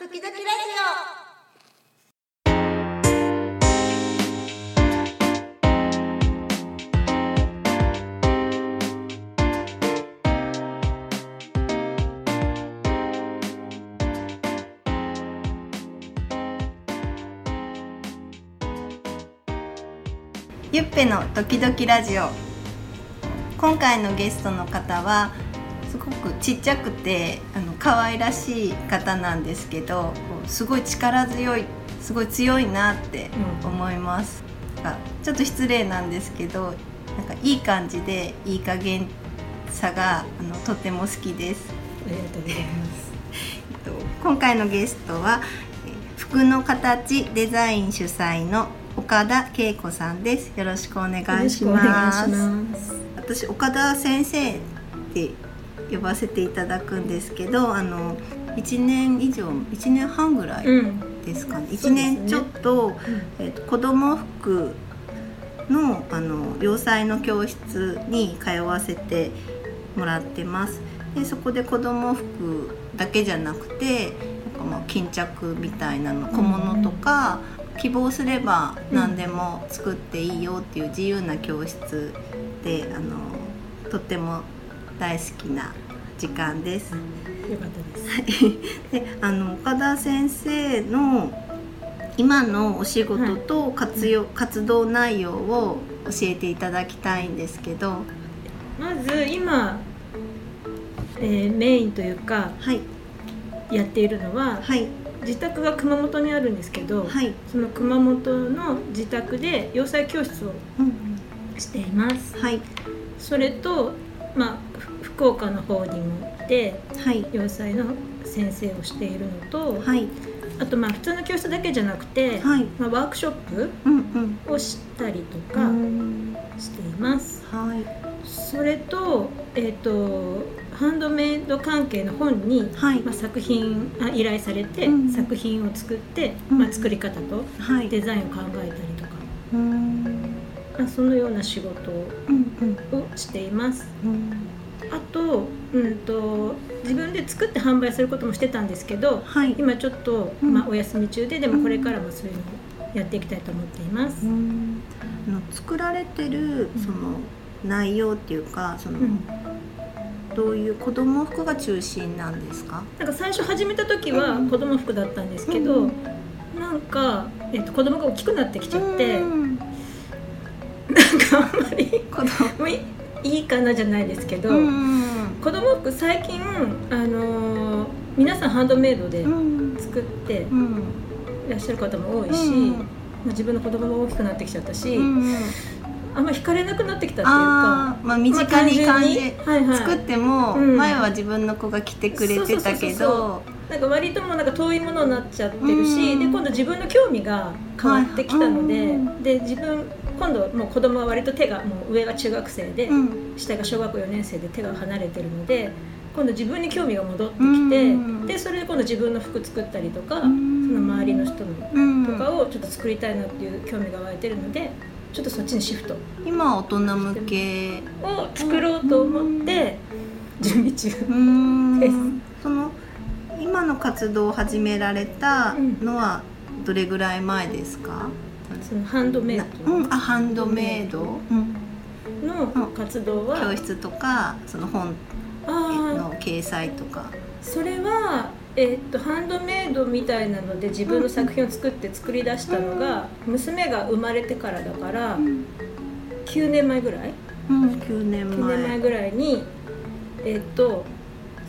時々ラジオ。ゆっぺの時々ラジオ。今回のゲストの方はすごくちっちゃくてあの可愛らしい方なんですけどすごい力強いすごい強いなって思います、あちょっと失礼なんですけどなんかいい感じでいい加減さがあのとても好きですありがとうございます。えっと今回のゲストはえー服の形デザイン主催の岡田恵子さんですよろしくお願いします。私岡田先生って呼ばせていただくんですけどあの1年以上1年半ぐらいうん。ですかね、1そうですね。年ちょっと,、えーと子供服のあの洋裁の教室に通わせてもらってます。でそこで子供服だけじゃなくてなんかまあ巾着みたいなの小物とか、希望すれば何でも作っていいよっていう自由な教室であのとっても大好きな時間です。よかったです。であの岡田先生の今のお仕事と活用、活動内容を教えていただきたいんですけど。まず今、えーメインというかはい。やっているのははい。自宅が熊本にあるんですけど、はい、その熊本の自宅で洋裁教室をうんしています。はい。それとまあふ福岡の方にも行ってはい。洋裁の先生をしているのと、はい。あとまあ普通の教室だけじゃなくて、はい。まあ、ワークショップうんうん。をしたりとうかん。しています。はい。それと,、えー、とハンドメイド関係の本に、はい。まあ、作品あ依頼されて、うん。作品を作って、うん。まあ、作り方とはい。デザインを考えたりとか、うん。まあ、そのような仕事うんをしています。うんあと,、うん、と自分で作って販売することもしてたんですけどはい。今ちょっと、うん。まあ、お休み中ででもこれからもそういうのをやっていきたいと思っています。うん。あの作られてるその内容っていうかその、うん。どういう子供服が中心なんですか？なんか最初始めた時は子供服だったんですけど、うん。なんか、えっと、子供が大きくなってきちゃって、うん。なんかあんまり子供 いいいかなじゃないですけど、うん子供服最近、あのー皆さんハンドメイドでうん。作ってうん。いらっしゃる方も多いし、うんまあ自分の子供も大きくなってきちゃったし、うんあんまり惹かれなくなってきたっていうか。まあ身近に感じ、はいはい。作っても、うん。前は自分の子が着てくれてたけど。なんか割ともうなんか遠いものになっちゃってるし、うん。で今度自分の興味が変わってきたので、はいうん。で自分今度もう子供は割と手がもう上が中学生で、うん。下が小学校4年生で手が離れてるので今度自分に興味が戻ってきて、うん。でそれで今度自分の服作ったりとか、うん。その周りの人のうんとかをちょっと作りたいなっていう興味が湧いてるのでちょっとそっちにシフト。今は大人向け。を作ろうと思って準備中。うん。ですその今の活動を始められたのはどれぐらい前ですか、そのハンドメイなドうん、あハンドメイド、うん、の活動は、教室とかその本の掲載とか。それは、えーっとハンドメイドみたいなので自分の作品を作って作り出したのが、娘が生まれてからだから、9年前ぐらい？うん、9年9年前前ぐらいにえーっと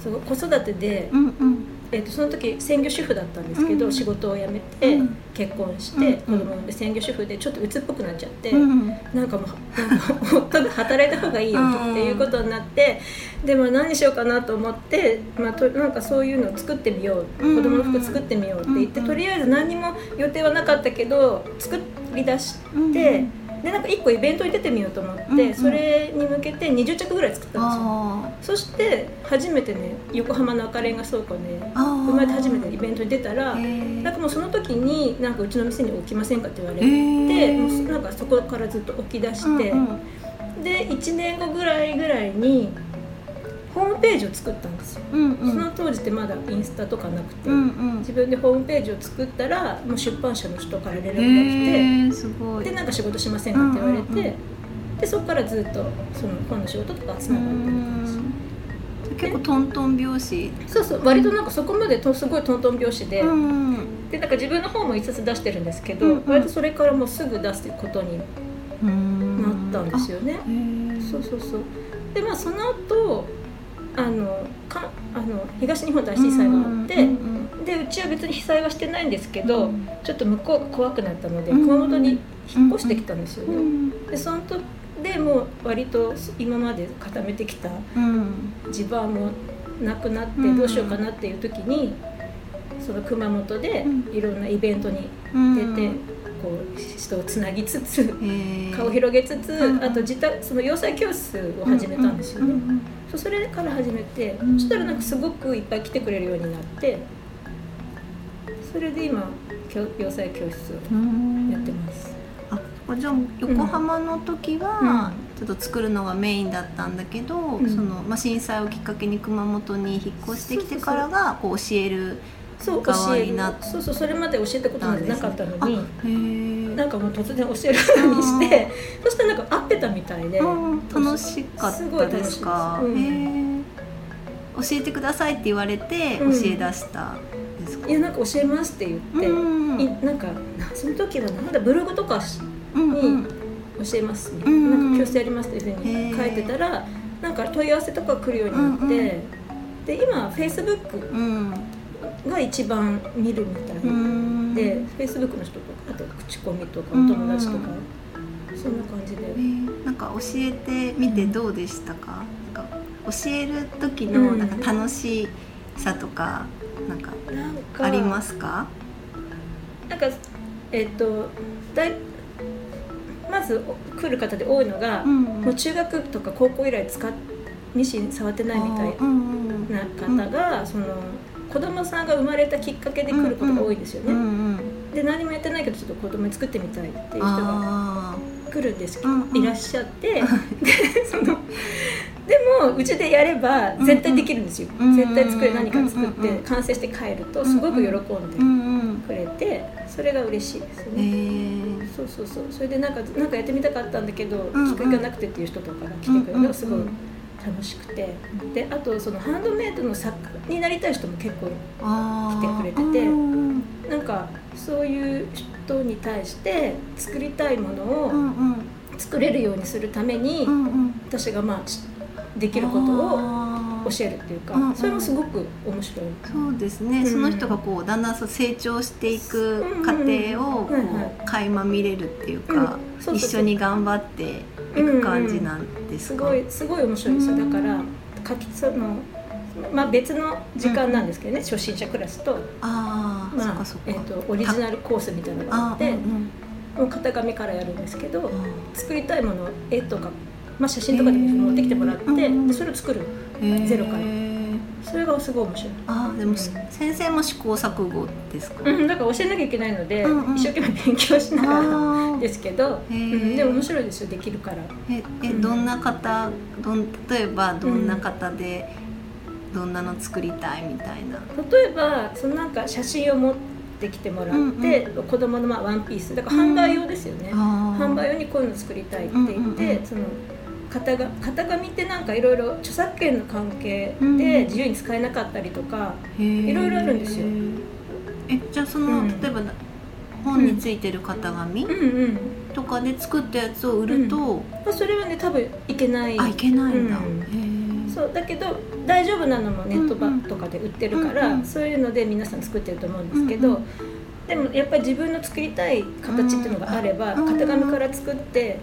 そう子育てで、うんうんえーっとその時専業主婦だったんですけど、うん。仕事を辞めて、うん。結婚して、うん子供産んで専業主婦でちょっと鬱っぽくなっちゃって。うんなんかもう夫が働いた方がいいよっていうことになって、でも何しようかなと思って、まあ、となんかそういうのを作ってみよう、うん子供の服作ってみようって言って、うんとりあえず何にも予定はなかったけど作り出して、うんでなんか1個イベントに出てみようと思って、うんうん。それに向けて20着ぐらい作ったんですよ。あそして初めてね横浜の赤レンガ倉庫でーあー。生まれて初めてイベントに出たらなんかもうその時になんかうちの店に置きませんかって言われへて、ーもうなんかそこからずっと置き出して、うんうん。で1年後ぐらいぐらいにムページを作ったんですよ、うんうん。その当時ってまだインスタとかなくて、うんうん。自分でホームページを作ったらもう出版社の人から連絡が来て、すごい。でなんか仕事しませんかって言われて、うんうんうん。でそこからずっとその本の仕事とかつながってる感じ結構トントン拍子。そうそう割となんかそこまでとすごいトントン拍子で、うんでなんか自分の本も一冊出してるんですけど、うんうん。割とそれからもうすぐ出すことにうん。なったんですよね、そうそうそう。でまあその後あのかあの東日本大震災があって、でうちは別に被災はしてないんですけど、うん。ちょっと向こうが怖くなったので、うん熊本に引っ越してきたんですよね、うんでその時でもう割と今まで固めてきたうん。地盤もなくなってうん。どうしようかなっていう時にその熊本でうん。いろんなイベントにうん出てこう人をつなぎつつ顔を広げつつうんあと自宅その洋裁教室を始めたんですよね。うんそうそれから始めてうんそしたらなんかすごくいっぱい来てくれるようになってそれで今教洋裁教室をうんやってます。あじゃあ横浜の時はちょっと作るのがメインだったんだけど、ん。そのまあ、震災をきっかけに熊本に引っ越してきてからがこう教えるそう教側えそうそうそれまで教えたことなんてなかったのに、なんかもう突然教えるようにしてそしたらなんか合ってたみたいで、うん楽しかったですか？教えてくださいって言われて教うん。え出したんですか？いやなんか教えますって言って、うんいなんかなその時はなんだブログとかしうんうん。教えますみたいうんななんか教室やりますっていうふうに書いてたらなんか問い合わせとか来るようになって、うんうん。で今フェイスブックうんが一番見るみたいうん。で、フェイスブックの人とかあと口コミとかお友達とか、そんな感じで。え。ーなんか教えてみてどうでしたか,、なんか教える時のうん。なんか楽しさとかなんかなんかありますか、なんかえっ、とだいまず来る方で多いのが、ん。もう中学とか高校以来使っミシン触ってないみたいうんうん。な方が、その子供さんが生まれたきっかけで来ることが多いんですよね。うんうんで何もやってないけどちょっと子供に作ってみたいっていう人があ来るんですけど、うんうん。いらっしゃって でそのでもうちでやれば絶対できるんですよ、うんうん絶対作れ何か作っうんうんうんて完成して帰るとすごく喜んでくれてそれが嬉しいですえね。ー。そうそうそう。それでなんかなんかやってみたかったんだけど、うんうん。機会がなくてっていう人とかが来てくれるのがすごい楽しくて。であとそのハンドメイドの作家になりたい人も結構来てくれてて。うんなんかそういう人に対して作りたいものうを作れるようにするためにうんうん。私がまあしできることを教えるっていうかうんうん。それもすごく面白い。そうですね、うん。その人がこうだんだんそう成長していく過程をこう垣間見れるっていうか、一緒に頑張っていく感じなんですか、すごいすごい面白いですよ。だから書きそのまあ別の時間なんですけどね、初心者クラスと、あまあえー、とオリジナルコースみたいなのがあってもう型紙からやるんですけどあ作りたいもの絵とか、まあ、写真とかでも持ってきてもらって、でそれを作る。ー。ゼロからそれがすごい面白い。あーでも、うん先生も試行錯誤ですか、うん、だから教えなきゃいけないので、うんうん。一生懸命勉強しながらですけど、へうーん、でも面白いですよできるから。ええうん。どんな方どん例えばどんな方で、どんなの作りたいみたいな。例えばそのなんか写真を持ってきてもらって、うん子供のまあワンピース。だから販売用ですよね、販売用にこういうの作りたいって言って、うんうんうん。その型が型紙ってなんかいろいろ著作権の関係うん。で自由に使えなかったりとか、いいろいろあるんですよ。えじゃあその、うん。例えば本についてる型紙うん。うんとかで作ったやつを売ると、まあ、それはね多分いけない。あいけないんだ、そうだけど大丈夫なのもネットうんうん。とかで売ってるから、うんうんそういうので皆さん作ってると思うんですけど、うんうん。でもやっぱり自分の作りたい形っていうのがあれば、うん型紙から作って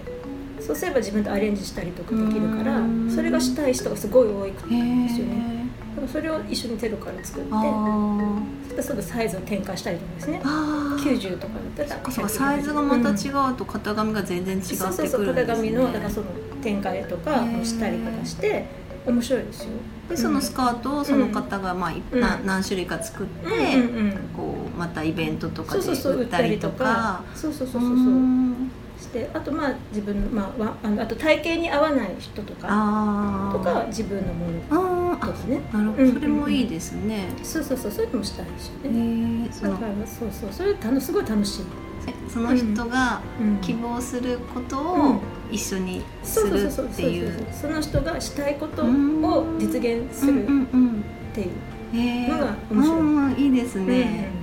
そうすれば自分でアレンジしたりとかできるから、うん。それがしたい人がすごい多いかへーですよね。らそれを一緒にゼロから作ってそしたらすぐサイズを転換したりとかですね。あー。90とかだったらそっかサイズがまた違ううと型紙が全然違ってくるんですね、そうそうそう型紙のだからその展開とかもしたりとかして面白いですよ。でそのスカートをその方が、まあいうん。な何種類か作って、うんうんうん。こうまたイベントとかでそうそうそう売ったりとか。そうそうそうそう。うーんしてあとまあ自分の,、まあ、わあのあと体型に合わない人とかあとかは自分のもの。あー。あとかね。なるほど、うん。それもいいですね。そうそうそう。そういうのもしたいしへねだからそうそう。それ楽すごい楽しい、その人がうん。希望することをうん。一緒にするっていう。その人がしたいことをうん。実現するっうんうんていうのが面白い。うんいいですね。